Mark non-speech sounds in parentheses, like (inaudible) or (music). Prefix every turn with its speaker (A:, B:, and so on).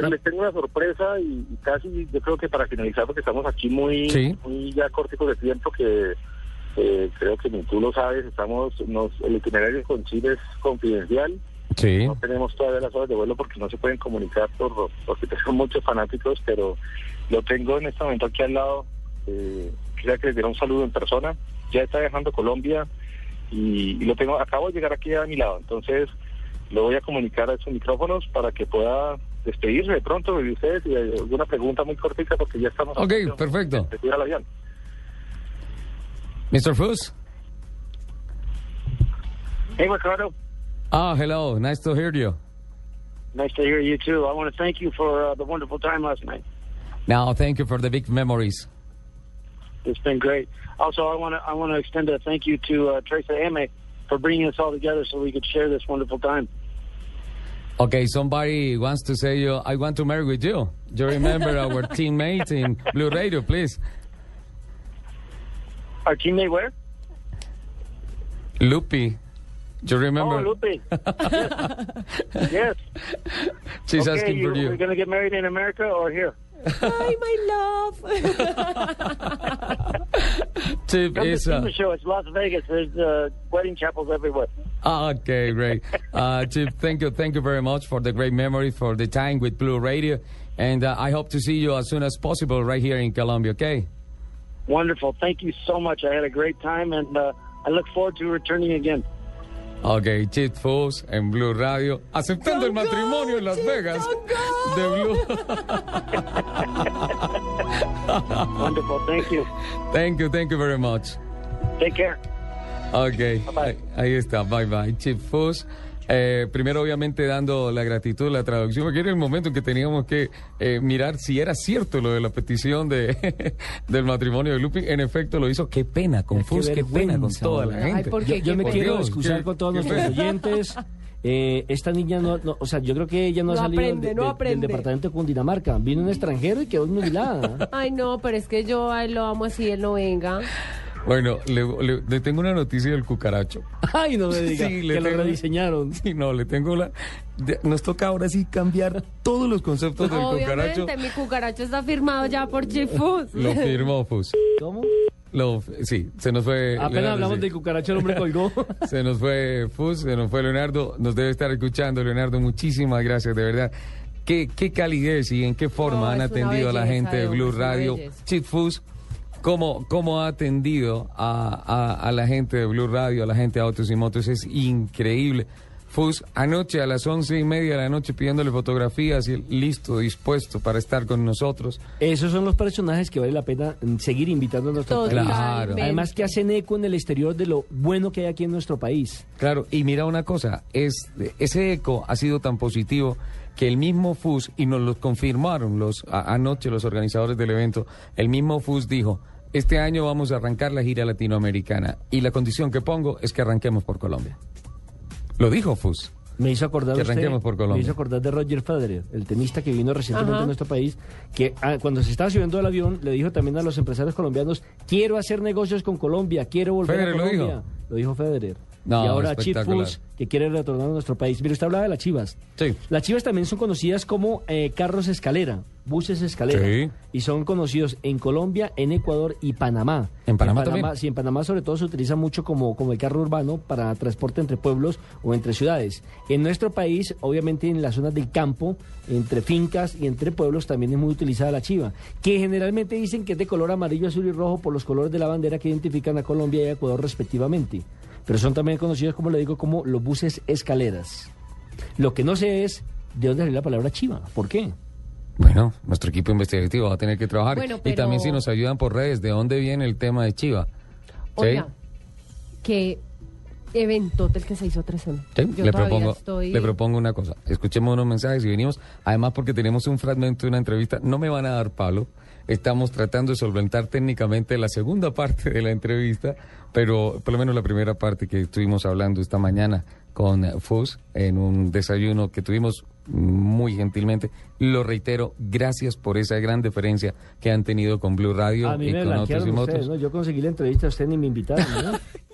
A: Pero les tengo una sorpresa y, y casi yo creo que para finalizar, porque estamos aquí muy,
B: Sí.
A: muy ya corticos de tiempo, que eh, creo que ni tú lo sabes, estamos, nos, el itinerario con Chile es confidencial.
B: Sí.
A: No tenemos todavía las horas de vuelo porque no se pueden comunicar por, porque (laughs) tengo muchos fanáticos, pero lo tengo en este momento aquí al lado. Eh, quisiera que les diera un saludo en persona. Ya está dejando Colombia y, y lo tengo, acabo de llegar aquí a mi lado. Entonces, lo voy a comunicar a sus micrófonos para que pueda despedirse de pronto de ustedes y alguna pregunta muy cortita porque ya estamos.
B: Ok,
A: punto
B: perfecto.
A: de al avión.
B: Mr. Foos.
A: Hey, Ricardo.
B: Ah, hello. Nice to hear you.
A: Nice to hear you too. I want to thank you for uh, the wonderful time last night.
B: Now, thank you for the big memories.
A: It's been great. Also, I want to I want to extend a thank you to uh, Teresa Ame for bringing us all together so we could share this wonderful time.
B: Okay, somebody wants to say you, I want to marry with you. You remember (laughs) our teammate in Blue Radio, please.
A: Our teammate, where?
B: Lupi. Do You remember?
A: Oh, Lupe. yes. (laughs) yes.
B: She's
A: okay,
B: asking
A: you,
B: for you.
A: We're going to get married in America or here?
C: Hi, my love.
B: Chip
A: Come
B: is,
A: to see
B: uh,
A: the show. It's Las Vegas. There's uh, wedding chapels everywhere.
B: Okay, great. Uh, Chip, thank you, thank you very much for the great memory, for the time with Blue Radio, and uh, I hope to see you as soon as possible right here in Colombia. Okay.
A: Wonderful. Thank you so much. I had a great time, and uh, I look forward to returning again.
B: Okay, Chip Foos en Blue Radio, aceptando el
C: Don't go,
B: matrimonio en Las
C: Chip,
B: Vegas
C: don't
B: de Blue. (laughs)
A: Wonderful. Thank you.
B: Thank you, thank you very much.
A: Take care.
B: Ok,
A: Bye-bye.
B: ahí, ahí está, bye bye. Chip Foos. Eh, primero, obviamente, dando la gratitud, la traducción, porque era el momento en que teníamos que eh, mirar si era cierto lo de la petición de, (laughs) del matrimonio de Lupi. En efecto, lo hizo. Qué pena con
D: Qué
B: Foos, qué pena con toda la
D: hombre.
C: Ay,
B: gente.
C: ¿por
D: Yo, me quiero
B: Dios,
D: excusar
B: qué-
D: con todos nuestros
B: pena.
D: oyentes. Eh, esta niña no, no- o sea, yo creo que ella no,
C: No
D: ha salido
C: aprende,
D: de-
C: no
D: de- del departamento de Cundinamarca. Vino un extranjero y quedó nubilada.
C: Ay, no, pero es que yo a él lo amo así, él no venga.
B: Bueno, le, le- le tengo una noticia del cucaracho.
D: Ay, no me diga (laughs)
B: Sí, le
D: que lo
B: tengo-
D: rediseñaron. (laughs)
B: Sí, no, le tengo la... de- nos toca ahora sí cambiar todos los conceptos del cucaracho.
C: Obviamente, mi cucaracho está firmado ya por Chip Food.
B: Lo firmó Foos.
D: ¿Cómo?
B: Lo, sí, se nos fue...
D: Apenas
B: Leonardo,
D: hablamos
B: sí.
D: del cucaracho, el hombre colgó. (laughs)
B: Se nos fue Fus, se nos fue Leonardo, nos debe estar escuchando Leonardo, muchísimas gracias, de verdad. Qué, qué calidez y en qué forma
C: No,
B: han atendido a la gente de Blue Radio. Chip Fus, ¿cómo, cómo ha atendido a, a- a la gente de Blue Radio, a la gente de Autos y Motos, es increíble. Fus, anoche a las once y media de la noche pidiéndole fotografías y listo, dispuesto para estar con nosotros.
D: Esos son los personajes que vale la pena mm, seguir invitando a nuestro país.
B: Claro.
D: Además que hacen eco en el exterior de lo bueno que hay aquí en nuestro país.
B: Claro, y mira una cosa, es, ese eco ha sido tan positivo que el mismo FUS, y nos lo confirmaron los, a- anoche los organizadores del evento, el mismo FUS dijo, este año vamos a arrancar la gira latinoamericana y la condición que pongo es que arranquemos por Colombia. Lo dijo FUS.
D: Me hizo acordar
B: Que
D: usted-
B: por Colombia.
D: Me hizo acordar de Roger Federer, el tenista que vino recientemente
C: Ajá.
D: a nuestro país, que ah, cuando se estaba subiendo al avión le dijo también a los empresarios colombianos, quiero hacer negocios con Colombia, quiero volver
B: Federer
D: a
B: lo
D: Colombia.
B: dijo.
D: Lo dijo Federer.
B: No,
D: y ahora Chip. Foos, que quiere retornar a nuestro país. Mire, usted hablaba de las chivas.
B: Sí.
D: Las chivas también son conocidas como eh, carros escalera, buses escalera.
B: Sí.
D: Y son conocidos en Colombia, en Ecuador y Panamá.
B: En Panamá también.
D: Sí, en Panamá sobre todo se utiliza mucho como, como el carro urbano para transporte entre pueblos o entre ciudades. En nuestro país, obviamente en las zonas del campo, entre fincas y entre pueblos también es muy utilizada la chiva, que generalmente dicen que es de color amarillo, azul y rojo por los colores de la bandera que identifican a Colombia y a Ecuador respectivamente. Pero son también conocidos, como le digo, como los buses escaleras. Lo que no sé es de dónde salió la palabra chiva. ¿Por qué?
B: Bueno, nuestro equipo investigativo va a tener que trabajar.
C: Bueno,
B: Y
C: pero-
B: también si nos ayudan por redes, ¿de dónde viene el tema de Chiva? ¿Sí?
C: Oiga, qué evento el que se hizo 3M.
B: Sí,
C: Yo
B: le,
C: todavía
B: propongo,
C: estoy-
B: le propongo una cosa. Escuchemos unos mensajes y venimos. Además, porque tenemos un fragmento de una entrevista. No me van a dar palo. Estamos tratando de solventar técnicamente la segunda parte de la entrevista, pero por lo menos la primera parte que estuvimos hablando esta mañana con Fus en un desayuno que tuvimos muy gentilmente. Lo reitero, gracias por esa gran deferencia que han tenido con Blue Radio
D: A mí
B: y
D: me
B: con otros y
D: ustedes, ¿no? Yo conseguí la entrevista a usted ni me invitaron, ¿no? (laughs)